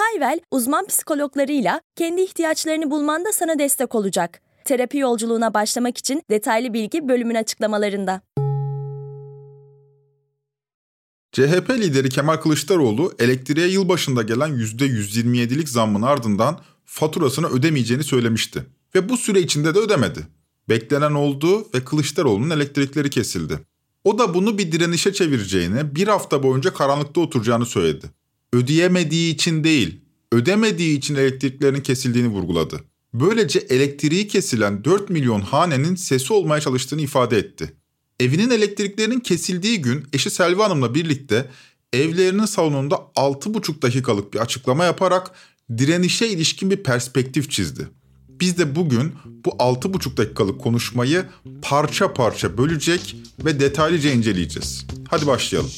Hayvel, uzman psikologlarıyla kendi ihtiyaçlarını bulmanda sana destek olacak. Terapi yolculuğuna başlamak için detaylı bilgi bölümün açıklamalarında. CHP lideri Kemal Kılıçdaroğlu elektriğe yılbaşında gelen %127'lik zammın ardından faturasını ödemeyeceğini söylemişti. Ve bu süre içinde de ödemedi. Beklenen oldu ve Kılıçdaroğlu'nun elektrikleri kesildi. O da bunu bir direnişe çevireceğini, bir hafta boyunca karanlıkta oturacağını söyledi. Ödeyemediği için değil, ödemediği için elektriklerinin kesildiğini vurguladı. Böylece elektriği kesilen 4 milyon hanenin sesi olmaya çalıştığını ifade etti. Evinin elektriklerinin kesildiği gün eşi Selvi Hanım'la birlikte evlerinin salonunda 6,5 dakikalık bir açıklama yaparak direnişe ilişkin bir perspektif çizdi. Biz de bugün bu 6,5 dakikalık konuşmayı parça parça bölecek ve detaylıca inceleyeceğiz. Hadi başlayalım.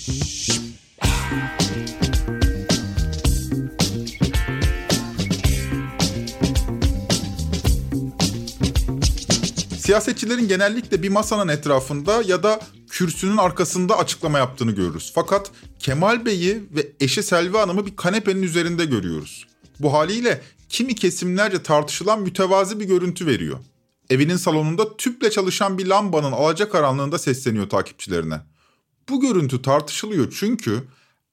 Siyasetçilerin genellikle bir masanın etrafında ya da kürsünün arkasında açıklama yaptığını görürüz. Fakat Kemal Bey'i ve eşi Selvi Hanım'ı bir kanepenin üzerinde görüyoruz. Bu haliyle kimi kesimlerce tartışılan mütevazi bir görüntü veriyor. Evinin salonunda tüple çalışan bir lambanın alacakaranlığında sesleniyor takipçilerine. Bu görüntü tartışılıyor çünkü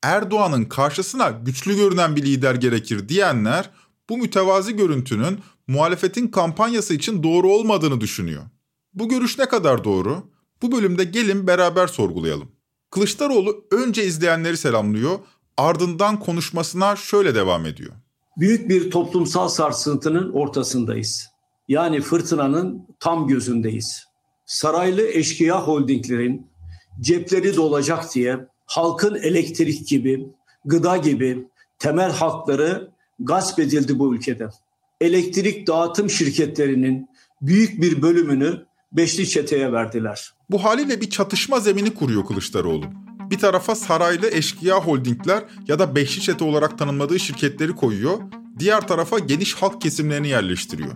Erdoğan'ın karşısına güçlü görünen bir lider gerekir diyenler bu mütevazi görüntünün muhalefetin kampanyası için doğru olmadığını düşünüyor. Bu görüş ne kadar doğru? Bu bölümde gelin beraber sorgulayalım. Kılıçdaroğlu önce izleyenleri selamlıyor, ardından konuşmasına şöyle devam ediyor. Büyük bir toplumsal sarsıntının ortasındayız. Yani fırtınanın tam gözündeyiz. Saraylı eşkıya holdinglerin cepleri dolacak diye halkın elektrik gibi, gıda gibi temel hakları gasp edildi bu ülkede. Elektrik dağıtım şirketlerinin büyük bir bölümünü beşli çeteye verdiler. Bu haliyle bir çatışma zemini kuruyor Kılıçdaroğlu. Bir tarafa saraylı eşkıya holdingler ya da beşli çete olarak tanımladığı şirketleri koyuyor. Diğer tarafa geniş halk kesimlerini yerleştiriyor.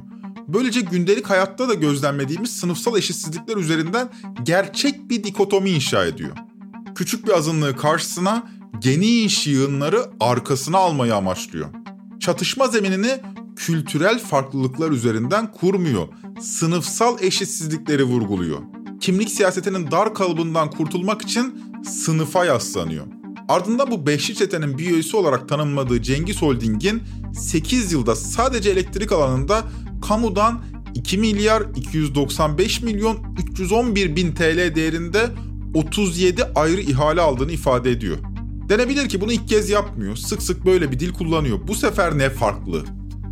Böylece gündelik hayatta da gözlemlediğimiz sınıfsal eşitsizlikler üzerinden gerçek bir dikotomi inşa ediyor. Küçük bir azınlığı karşısına, geniş yığınları arkasına almayı amaçlıyor. Çatışma zeminini kültürel farklılıklar üzerinden kurmuyor. Sınıfsal eşitsizlikleri vurguluyor. Kimlik siyasetinin dar kalıbından kurtulmak için sınıfa yaslanıyor. Ardından bu beşli çetenin bir üyesi olarak tanımladığı Cengiz Holding'in 8 yılda sadece elektrik alanında kamudan 2 milyar 295 milyon 311 bin TL değerinde 37 ayrı ihale aldığını ifade ediyor. Denebilir ki bunu ilk kez yapmıyor. Sık sık böyle bir dil kullanıyor. Bu sefer ne farklı?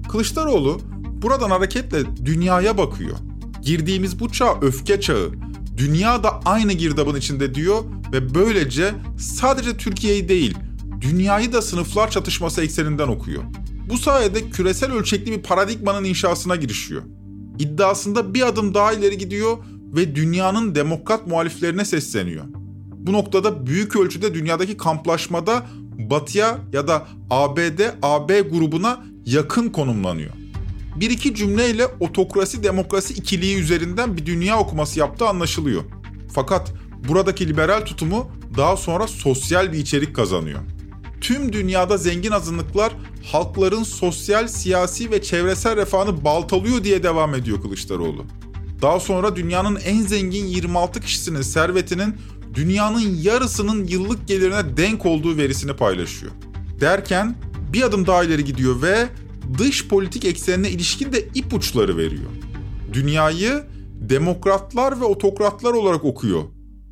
Kılıçdaroğlu buradan hareketle dünyaya bakıyor. Girdiğimiz bu çağ öfke çağı. Dünya da aynı girdabın içinde diyor ve böylece sadece Türkiye'yi değil, dünyayı da sınıflar çatışması ekseninden okuyor. Bu sayede küresel ölçekli bir paradigmanın inşasına girişiyor. İddiasında bir adım daha ileri gidiyor ve dünyanın demokrat muhaliflerine sesleniyor. Bu noktada büyük ölçüde dünyadaki kamplaşmada Batı'ya ya da ABD-AB grubuna yakın konumlanıyor. Bir iki cümleyle otokrasi demokrasi ikiliği üzerinden bir dünya okuması yaptığı anlaşılıyor. Fakat buradaki liberal tutumu daha sonra sosyal bir içerik kazanıyor. Tüm dünyada zengin azınlıklar halkların sosyal, siyasi ve çevresel refahını baltalıyor diye devam ediyor Kılıçdaroğlu. Daha sonra dünyanın en zengin 26 kişisinin servetinin dünyanın yarısının yıllık gelirine denk olduğu verisini paylaşıyor. Derken bir adım daha ileri gidiyor ve dış politik eksenine ilişkin de ipuçları veriyor. Dünyayı demokratlar ve otokratlar olarak okuyor.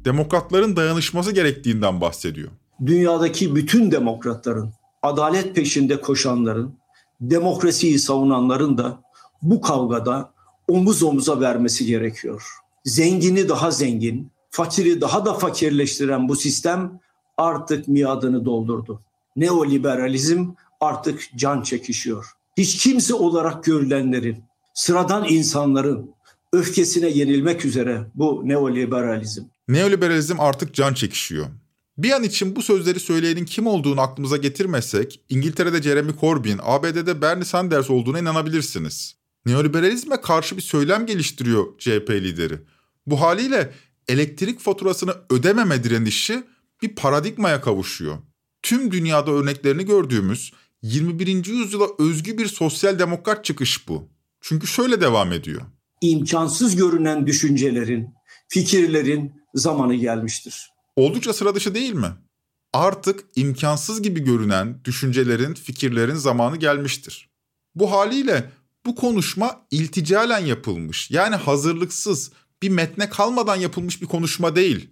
Demokratların dayanışması gerektiğinden bahsediyor. Dünyadaki bütün demokratların, adalet peşinde koşanların, demokrasiyi savunanların da bu kavgada omuz omuza vermesi gerekiyor. Zengini daha zengin, fakiri daha da fakirleştiren bu sistem artık miadını doldurdu. Neoliberalizm artık can çekişiyor. Hiç kimse olarak görülenlerin, sıradan insanların öfkesine yenilmek üzere bu neoliberalizm. Neoliberalizm artık can çekişiyor. Bir an için bu sözleri söyleyenin kim olduğunu aklımıza getirmezsek, İngiltere'de Jeremy Corbyn, ABD'de Bernie Sanders olduğuna inanabilirsiniz. Neoliberalizme karşı bir söylem geliştiriyor CHP lideri. Bu haliyle elektrik faturasını ödememe direnişi bir paradigmaya kavuşuyor. Tüm dünyada örneklerini gördüğümüz 21. yüzyıla özgü bir sosyal demokrat çıkış bu. Çünkü şöyle devam ediyor. İmkansız görünen düşüncelerin, fikirlerin zamanı gelmiştir. Oldukça sıra dışı değil mi? Artık imkansız gibi görünen düşüncelerin, fikirlerin zamanı gelmiştir. Bu haliyle bu konuşma ilticalen yapılmış. Yani hazırlıksız, bir metne kalmadan yapılmış bir konuşma değil.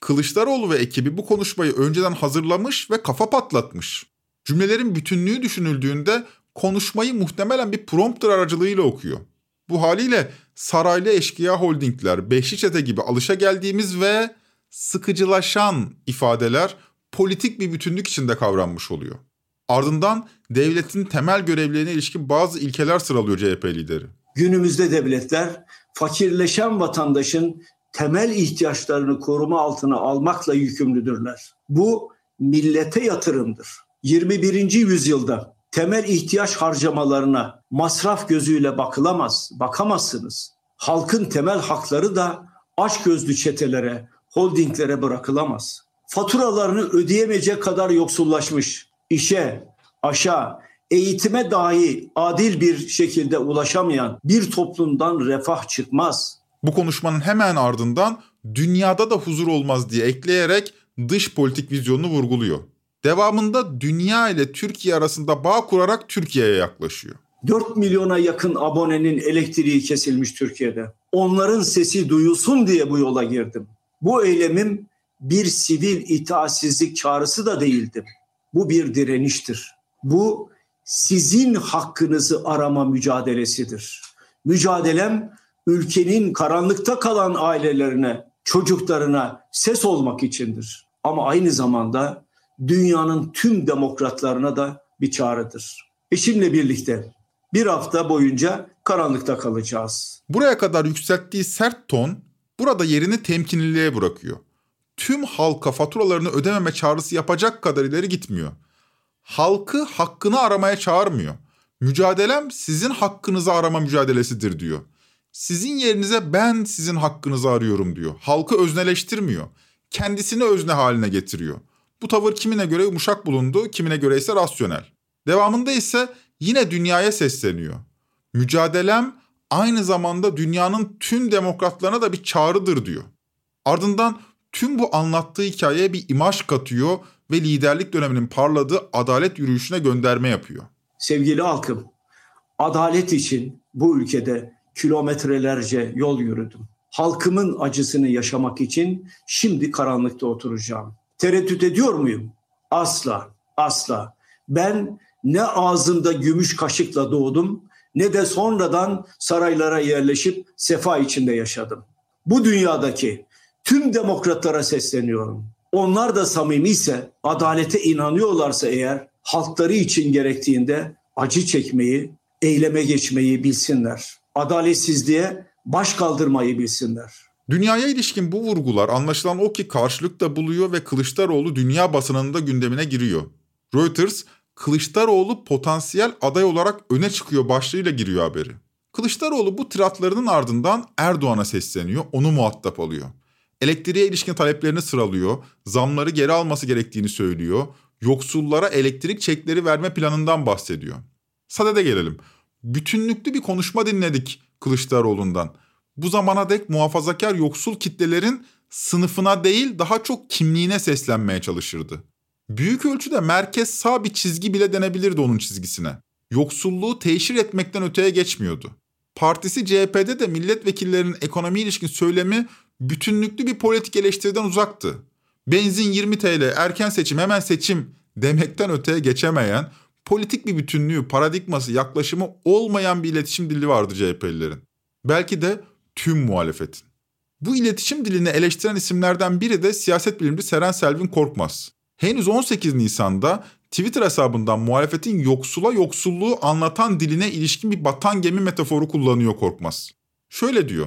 Kılıçdaroğlu ve ekibi bu konuşmayı önceden hazırlamış ve kafa patlatmış. Cümlelerin bütünlüğü düşünüldüğünde konuşmayı muhtemelen bir prompter aracılığıyla okuyor. Bu haliyle saraylı eşkıya holdingler, beşli çete gibi alışa geldiğimiz ve sıkıcılaşan ifadeler politik bir bütünlük içinde kavranmış oluyor. Ardından devletin temel görevlerine ilişkin bazı ilkeler sıralıyor CHP lideri. Günümüzde devletler fakirleşen vatandaşın temel ihtiyaçlarını koruma altına almakla yükümlüdürler. Bu millete yatırımdır. 21. yüzyılda temel ihtiyaç harcamalarına masraf gözüyle bakılamaz, bakamazsınız. Halkın temel hakları da aç gözlü çetelere, holdinglere bırakılamaz. Faturalarını ödeyemeyecek kadar yoksullaşmış, işe, aşağı, eğitime dahi adil bir şekilde ulaşamayan bir toplumdan refah çıkmaz. Bu konuşmanın hemen ardından dünyada da huzur olmaz diye ekleyerek dış politik vizyonunu vurguluyor. Devamında dünya ile Türkiye arasında bağ kurarak Türkiye'ye yaklaşıyor. 4 milyona yakın abonenin elektriği kesilmiş Türkiye'de. Onların sesi duyulsun diye bu yola girdim. Bu eylemim bir sivil itaatsizlik çağrısı da değildi. Bu bir direniştir. Bu sizin hakkınızı arama mücadelesidir. Mücadelem ülkenin karanlıkta kalan ailelerine, çocuklarına ses olmak içindir. Ama aynı zamanda dünyanın tüm demokratlarına da bir çağrıdır. Eşimle birlikte bir hafta boyunca karanlıkta kalacağız. Buraya kadar yükselttiği sert ton burada yerini temkinliliğe bırakıyor. Tüm halka faturalarını ödememe çağrısı yapacak kadar ileri gitmiyor. Halkı hakkını aramaya çağırmıyor. Mücadelem sizin hakkınızı arama mücadelesidir diyor. Sizin yerinize ben sizin hakkınızı arıyorum diyor. Halkı özneleştirmiyor. Kendisini özne haline getiriyor. Bu tavır kimine göre yumuşak bulundu, kimine göre ise rasyonel. Devamında ise yine dünyaya sesleniyor. Mücadelem aynı zamanda dünyanın tüm demokratlarına da bir çağrıdır diyor. Ardından tüm bu anlattığı hikayeye bir imaj katıyor ve liderlik döneminin parladığı adalet yürüyüşüne gönderme yapıyor. Sevgili halkım, adalet için bu ülkede kilometrelerce yol yürüdüm. Halkımın acısını yaşamak için şimdi karanlıkta oturacağım. Tereddüt ediyor muyum? Asla, asla. Ben ne ağzımda gümüş kaşıkla doğdum ne de sonradan saraylara yerleşip sefa içinde yaşadım. Bu dünyadaki tüm demokratlara sesleniyorum. Onlar da samimi ise, adalete inanıyorlarsa eğer halkları için gerektiğinde acı çekmeyi, eyleme geçmeyi bilsinler. Adaletsizliğe baş kaldırmayı bilsinler. Dünyaya ilişkin bu vurgular anlaşılan o ki karşılık da buluyor ve Kılıçdaroğlu dünya basınının da gündemine giriyor. Reuters, Kılıçdaroğlu potansiyel aday olarak öne çıkıyor başlığıyla giriyor haberi. Kılıçdaroğlu bu tiratlarının ardından Erdoğan'a sesleniyor, onu muhatap alıyor. Elektriğe ilişkin taleplerini sıralıyor, zamları geri alması gerektiğini söylüyor, yoksullara elektrik çekleri verme planından bahsediyor. Sadede gelelim. Bütünlüklü bir konuşma dinledik Kılıçdaroğlu'ndan. Bu zamana dek muhafazakar yoksul kitlelerin sınıfına değil daha çok kimliğine seslenmeye çalışırdı. Büyük ölçüde merkez sağ bir çizgi bile denebilirdi onun çizgisine. Yoksulluğu teşhir etmekten öteye geçmiyordu. Partisi CHP'de de milletvekillerinin ekonomi ilişkin söylemi bütünlüklü bir politik eleştiriden uzaktı. Benzin 20 TL, erken seçim, hemen seçim demekten öteye geçemeyen, politik bir bütünlüğü, paradigması, yaklaşımı olmayan bir iletişim dili vardı CHP'lilerin. Belki de tüm muhalefetin. Bu iletişim dilini eleştiren isimlerden biri de siyaset bilimci Seren Selvin Korkmaz. Henüz 18 Nisan'da Twitter hesabından muhalefetin yoksula yoksulluğu anlatan diline ilişkin bir batan gemi metaforu kullanıyor Korkmaz. Şöyle diyor.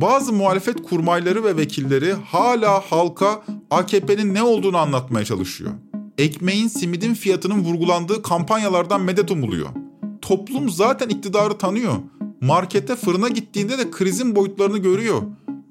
Bazı muhalefet kurmayları ve vekilleri hala halka AKP'nin ne olduğunu anlatmaya çalışıyor. Ekmeğin, simidin fiyatının vurgulandığı kampanyalardan medet umuluyor. Toplum zaten iktidarı tanıyor. Markete, fırına gittiğinde de krizin boyutlarını görüyor.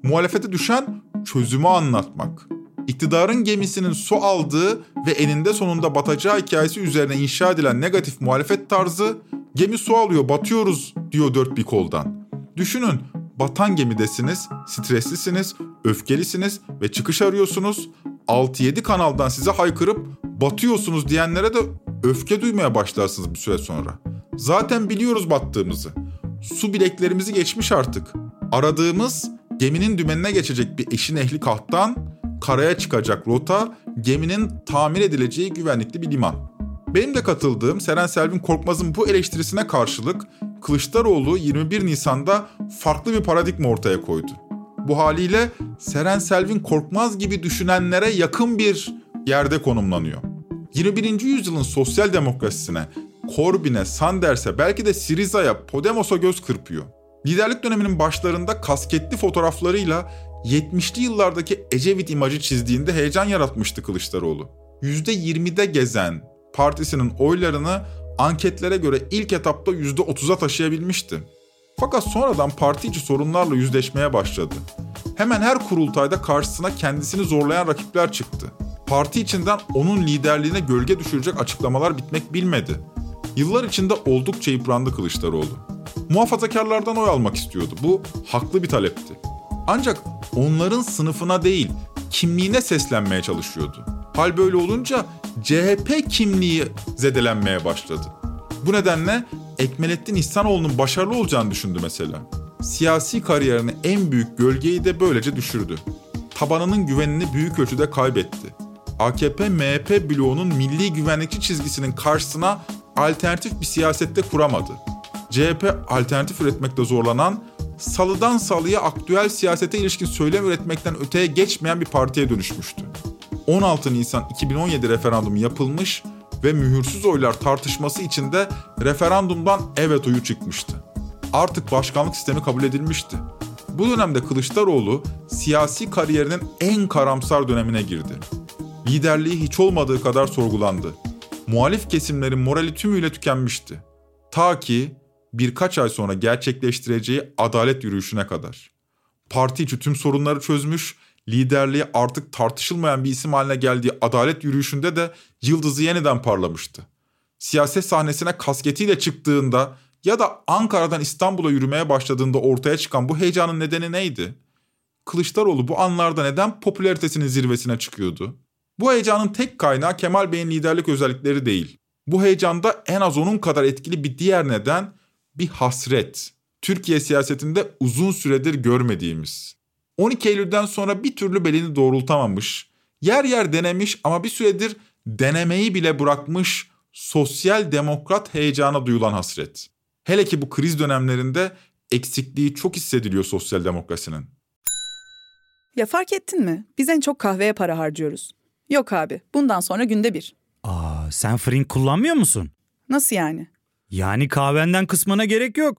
Muhalefete düşen çözümü anlatmak. İktidarın gemisinin su aldığı ve eninde sonunda batacağı hikayesi üzerine inşa edilen negatif muhalefet tarzı, gemi su alıyor, batıyoruz diyor dört bir koldan. Düşünün, batan gemidesiniz, streslisiniz, öfkelisiniz ve çıkış arıyorsunuz. 6-7 kanaldan size haykırıp batıyorsunuz diyenlere de öfke duymaya başlarsınız bir süre sonra. Zaten biliyoruz battığımızı. Su bileklerimizi geçmiş artık. Aradığımız geminin dümenine geçecek bir eşin ehli kahttan karaya çıkacak rota geminin tamir edileceği güvenlikli bir liman. Benim de katıldığım Seren Selvin Korkmaz'ın bu eleştirisine karşılık Kılıçdaroğlu 21 Nisan'da farklı bir paradigma ortaya koydu. Bu haliyle Seren Selvin Korkmaz gibi düşünenlere yakın bir yerde konumlanıyor. 21. yüzyılın sosyal demokrasisine, Corbyn'e, Sanders'e belki de Siriza'ya, Podemos'a göz kırpıyor. Liderlik döneminin başlarında kasketli fotoğraflarıyla 70'li yıllardaki Ecevit imajı çizdiğinde heyecan yaratmıştı Kılıçdaroğlu. %20'de gezen partisinin oylarını anketlere göre ilk etapta %30'a taşıyabilmişti. Fakat sonradan parti içi sorunlarla yüzleşmeye başladı. Hemen her kurultayda karşısına kendisini zorlayan rakipler çıktı. Parti içinden onun liderliğine gölge düşürecek açıklamalar bitmek bilmedi. Yıllar içinde oldukça yıprandı Kılıçdaroğlu. Muhafazakarlardan oy almak istiyordu. Bu haklı bir talepti. Ancak onların sınıfına değil, kimliğine seslenmeye çalışıyordu. Hal böyle olunca CHP kimliği zedelenmeye başladı. Bu nedenle Ekmelettin İhsanoğlu'nun başarılı olacağını düşündü mesela. Siyasi kariyerine en büyük gölgeyi de böylece düşürdü. Tabanının güvenini büyük ölçüde kaybetti. AKP-MHP bloğunun milli güvenlikçi çizgisinin karşısına alternatif bir siyasette kuramadı. CHP alternatif üretmekte zorlanan, salıdan salıya aktüel siyasete ilişkin söylem üretmekten öteye geçmeyen bir partiye dönüşmüştü. 16 Nisan 2017 referandumu yapılmış ve mühürsüz oylar tartışması içinde referandumdan evet oyu çıkmıştı. Artık başkanlık sistemi kabul edilmişti. Bu dönemde Kılıçdaroğlu siyasi kariyerinin en karamsar dönemine girdi. Liderliği hiç olmadığı kadar sorgulandı. Muhalif kesimlerin morali tümüyle tükenmişti. Ta ki birkaç ay sonra gerçekleştireceği adalet yürüyüşüne kadar. Parti içi tüm sorunları çözmüş, liderliği artık tartışılmayan bir isim haline geldiği adalet yürüyüşünde de yıldızı yeniden parlamıştı. Siyaset sahnesine kasketiyle çıktığında ya da Ankara'dan İstanbul'a yürümeye başladığında ortaya çıkan bu heyecanın nedeni neydi? Kılıçdaroğlu bu anlarda neden popülaritesinin zirvesine çıkıyordu? Bu heyecanın tek kaynağı Kemal Bey'in liderlik özellikleri değil. Bu heyecanda en az onun kadar etkili bir diğer neden bir hasret. Türkiye siyasetinde uzun süredir görmediğimiz. 12 Eylül'den sonra bir türlü belini doğrultamamış, yer yer denemiş ama bir süredir denemeyi bile bırakmış sosyal demokrat heyecana duyulan hasret. Hele ki bu kriz dönemlerinde eksikliği çok hissediliyor sosyal demokrasinin. Ya fark ettin mi? Biz en çok kahveye para harcıyoruz. Yok abi, bundan sonra günde bir. Aa, sen Frink kullanmıyor musun? Nasıl yani? Yani kahvenden kısmına gerek yok.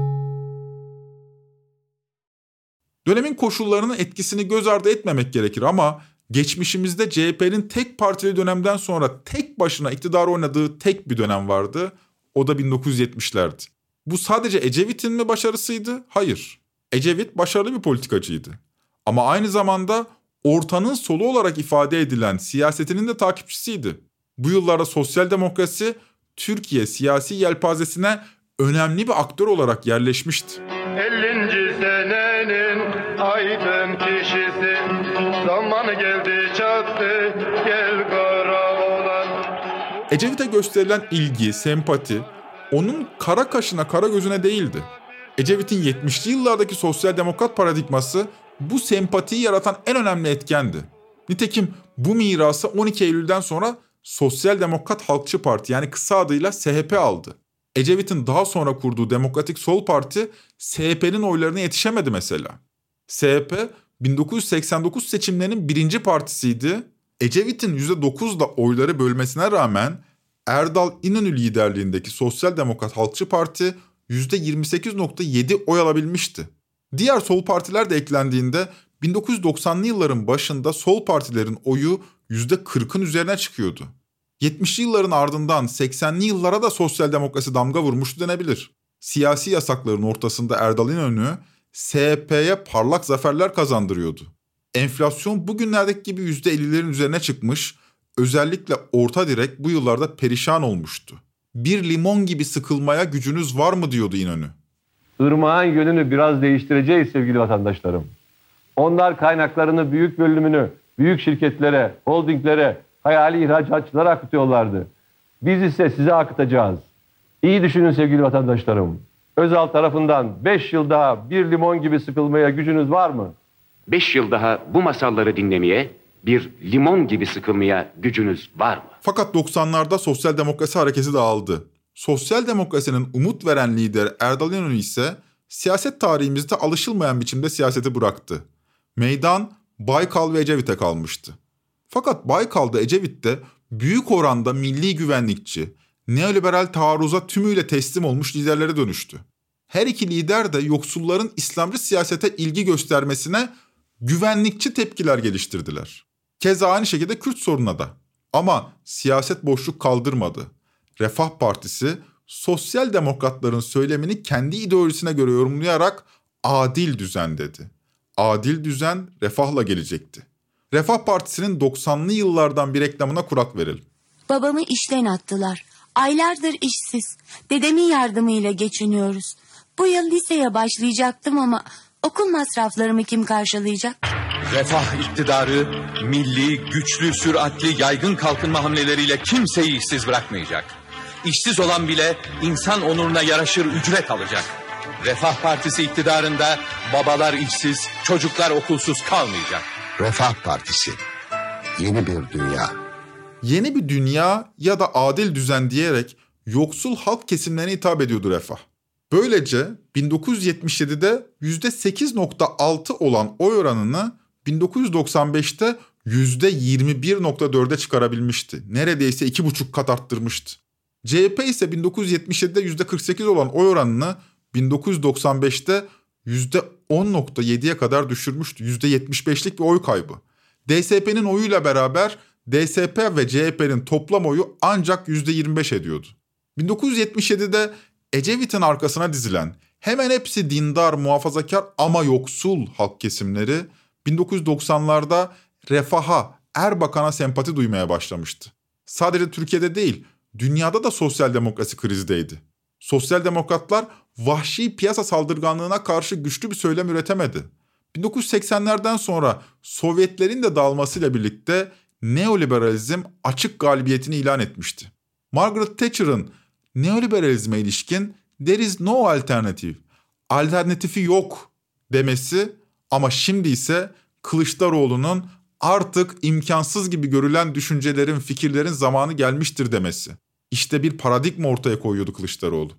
Dönemin koşullarının etkisini göz ardı etmemek gerekir ama geçmişimizde CHP'nin tek partili dönemden sonra tek başına iktidar oynadığı tek bir dönem vardı. O da 1970'lerdi. Bu sadece Ecevit'in mi başarısıydı? Hayır. Ecevit başarılı bir politikacıydı. Ama aynı zamanda ortanın solu olarak ifade edilen siyasetinin de takipçisiydi. Bu yıllarda sosyal demokrasi Türkiye siyasi yelpazesine önemli bir aktör olarak yerleşmişti. Ecevit'e gösterilen ilgi, sempati onun kara kaşına kara gözüne değildi. Ecevit'in 70'li yıllardaki sosyal demokrat paradigması bu sempatiyi yaratan en önemli etkendi. Nitekim bu mirası 12 Eylül'den sonra Sosyal Demokrat Halkçı Parti yani kısa adıyla SHP aldı. Ecevit'in daha sonra kurduğu Demokratik Sol Parti SHP'nin oylarına yetişemedi mesela. SHP 1989 seçimlerinin birinci partisiydi. Ecevit'in %9'da oyları bölmesine rağmen Erdal İnönü liderliğindeki Sosyal Demokrat Halkçı Parti %28.7 oy alabilmişti. Diğer sol partiler de eklendiğinde 1990'lı yılların başında sol partilerin oyu %40'ın üzerine çıkıyordu. 70'li yılların ardından 80'li yıllara da sosyal demokrasi damga vurmuştu denebilir. Siyasi yasakların ortasında Erdal İnönü SHP'ye parlak zaferler kazandırıyordu. Enflasyon bugünlerdeki gibi %50'lerin üzerine çıkmış, özellikle orta direk bu yıllarda perişan olmuştu. Bir limon gibi sıkılmaya gücünüz var mı diyordu İnönü. Irmağın yönünü biraz değiştireceğiz sevgili vatandaşlarım. Onlar kaynaklarını büyük bölümünü büyük şirketlere, holdinglere, hayali ihracatçılara akıtıyorlardı. Biz ise size akıtacağız. İyi düşünün sevgili vatandaşlarım. Özal tarafından 5 yıl daha bir limon gibi sıkılmaya gücünüz var mı? 5 yıl daha bu masalları dinlemeye, bir limon gibi sıkılmaya gücünüz var mı? Fakat 90'larda sosyal demokrasi hareketi dağıldı. Sosyal demokrasinin umut veren lider Erdal İnönü ise siyaset tarihimizde alışılmayan biçimde siyaseti bıraktı. Meydan Baykal ve Ecevit'e kalmıştı. Fakat Baykal'da Ecevit'te büyük oranda milli güvenlikçi, neoliberal taarruza tümüyle teslim olmuş liderlere dönüştü. Her iki lider de yoksulların İslamcı siyasete ilgi göstermesine güvenlikçi tepkiler geliştirdiler. Keza aynı şekilde Kürt sorununa da. Ama siyaset boşluk kaldırmadı. Refah Partisi sosyal demokratların söylemini kendi ideolojisine göre yorumlayarak adil düzen dedi. Adil düzen refahla gelecekti. Refah Partisi'nin 90'lı yıllardan bir reklamına kurak verelim. Babamı işten attılar. Aylardır işsiz. Dedemin yardımıyla geçiniyoruz. Bu yıl liseye başlayacaktım ama okul masraflarımı kim karşılayacak? Refah iktidarı milli, güçlü, süratli, yaygın kalkınma hamleleriyle kimseyi işsiz bırakmayacak. İşsiz olan bile insan onuruna yaraşır ücret alacak. Refah Partisi iktidarında babalar işsiz, çocuklar okulsuz kalmayacak. Refah Partisi. Yeni bir dünya. Yeni bir dünya ya da adil düzen diyerek yoksul halk kesimlerine hitap ediyordu Refah. Böylece 1977'de %8.6 olan oy oranını 1995'te %21.4'e çıkarabilmişti. Neredeyse iki buçuk kat arttırmıştı. CHP ise 1977'de %48 olan oy oranını 1995'te %10.7'ye kadar düşürmüştü. %75'lik bir oy kaybı. DSP'nin oyuyla beraber DSP ve CHP'nin toplam oyu ancak %25 ediyordu. 1977'de Ecevit'in arkasına dizilen hemen hepsi dindar, muhafazakar ama yoksul halk kesimleri 1990'larda refaha, Erbakan'a sempati duymaya başlamıştı. Sadece Türkiye'de değil, dünyada da sosyal demokrasi krizdeydi. Sosyal demokratlar vahşi piyasa saldırganlığına karşı güçlü bir söylem üretemedi. 1980'lerden sonra Sovyetlerin de dağılmasıyla birlikte neoliberalizm açık galibiyetini ilan etmişti. Margaret Thatcher'ın neoliberalizme ilişkin there is no alternative, alternatifi yok demesi ama şimdi ise Kılıçdaroğlu'nun artık imkansız gibi görülen düşüncelerin, fikirlerin zamanı gelmiştir demesi. İşte bir paradigma ortaya koyuyordu Kılıçdaroğlu.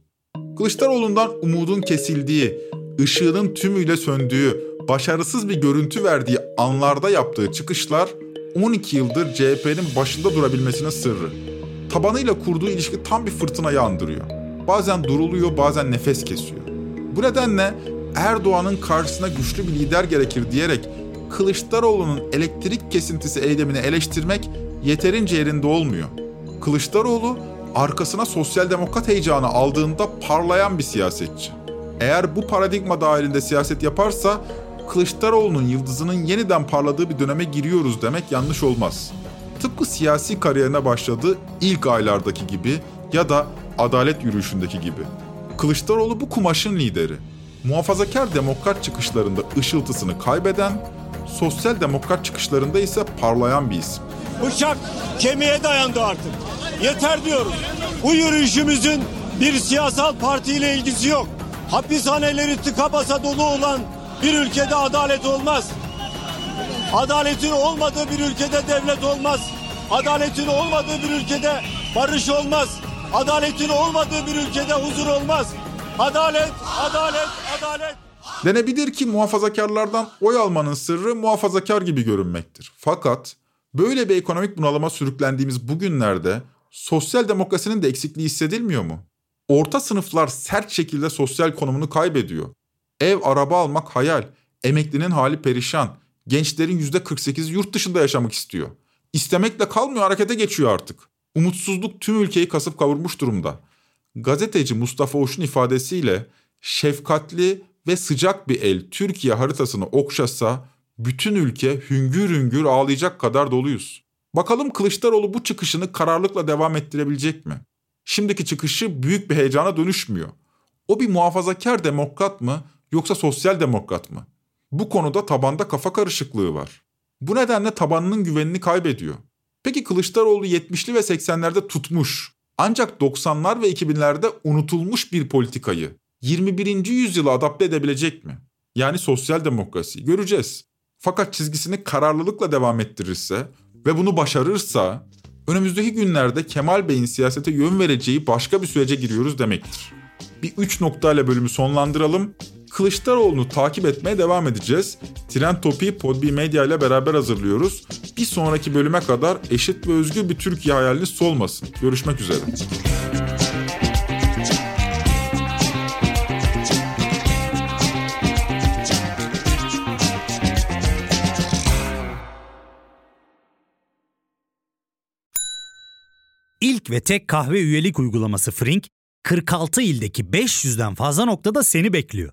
Kılıçdaroğlu'ndan umudun kesildiği, ışığının tümüyle söndüğü, başarısız bir görüntü verdiği anlarda yaptığı çıkışlar 12 yıldır CHP'nin başında durabilmesinin sırrı. Tabanıyla kurduğu ilişki tam bir fırtınayı andırıyor. Bazen duruluyor, bazen nefes kesiyor. Bu nedenle Erdoğan'ın karşısına güçlü bir lider gerekir diyerek Kılıçdaroğlu'nun elektrik kesintisi eylemini eleştirmek yeterince yerinde olmuyor. Kılıçdaroğlu arkasına sosyal demokrat heyecanı aldığında parlayan bir siyasetçi. Eğer bu paradigma dahilinde siyaset yaparsa Kılıçdaroğlu'nun yıldızının yeniden parladığı bir döneme giriyoruz demek yanlış olmaz. tıpkı siyasi kariyerine başladığı ilk aylardaki gibi ya da adalet yürüyüşündeki gibi. Kılıçdaroğlu bu kumaşın lideri. Muhafazakar demokrat çıkışlarında ışıltısını kaybeden, sosyal demokrat çıkışlarında ise parlayan bir isim. Bıçak kemiğe dayandı artık. Yeter diyoruz. Bu yürüyüşümüzün bir siyasal partiyle ilgisi yok. Hapishaneleri tıka basa dolu olan bir ülkede adalet olmaz. Adaletin olmadığı bir ülkede devlet olmaz. Adaletin olmadığı bir ülkede barış olmaz. Adaletin olmadığı bir ülkede huzur olmaz. Adalet, adalet, adalet. Denebilir ki muhafazakarlardan oy almanın sırrı muhafazakar gibi görünmektir. Fakat böyle bir ekonomik bunalıma sürüklendiğimiz bu günlerde sosyal demokrasinin de eksikliği hissedilmiyor mu? Orta sınıflar sert şekilde sosyal konumunu kaybediyor. Ev, araba almak hayal. Emeklinin hali perişan. Gençlerin %48'i yurt dışında yaşamak istiyor. İstemekle kalmıyor harekete geçiyor artık. Umutsuzluk tüm ülkeyi kasıp kavurmuş durumda. Gazeteci Mustafa Oş'un ifadesiyle şefkatli ve sıcak bir el Türkiye haritasını okşasa bütün ülke hüngür hüngür ağlayacak kadar doluyuz. Bakalım Kılıçdaroğlu bu çıkışını kararlılıkla devam ettirebilecek mi? Şimdiki çıkışı büyük bir heyecana dönüşmüyor. O bir muhafazakar demokrat mı yoksa sosyal demokrat mı? Bu konuda tabanda kafa karışıklığı var. Bu nedenle tabanının güvenini kaybediyor. Peki Kılıçdaroğlu 70'li ve 80'lerde tutmuş ancak 90'lar ve 2000'lerde unutulmuş bir politikayı 21. yüzyıla adapte edebilecek mi? Yani sosyal demokrasi göreceğiz. Fakat çizgisini kararlılıkla devam ettirirse ve bunu başarırsa önümüzdeki günlerde Kemal Bey'in siyasete yön vereceği başka bir sürece giriyoruz demektir. Bir üç noktayla bölümü sonlandıralım. Kılıçdaroğlu'nu takip etmeye devam edeceğiz. Trend Topi'yi Podbi Medya ile beraber hazırlıyoruz. Bir sonraki bölüme kadar eşit ve özgür bir Türkiye hayaliniz solmasın. Görüşmek üzere. İlk ve tek kahve üyelik uygulaması Frink, 46 ildeki 500'den fazla noktada seni bekliyor.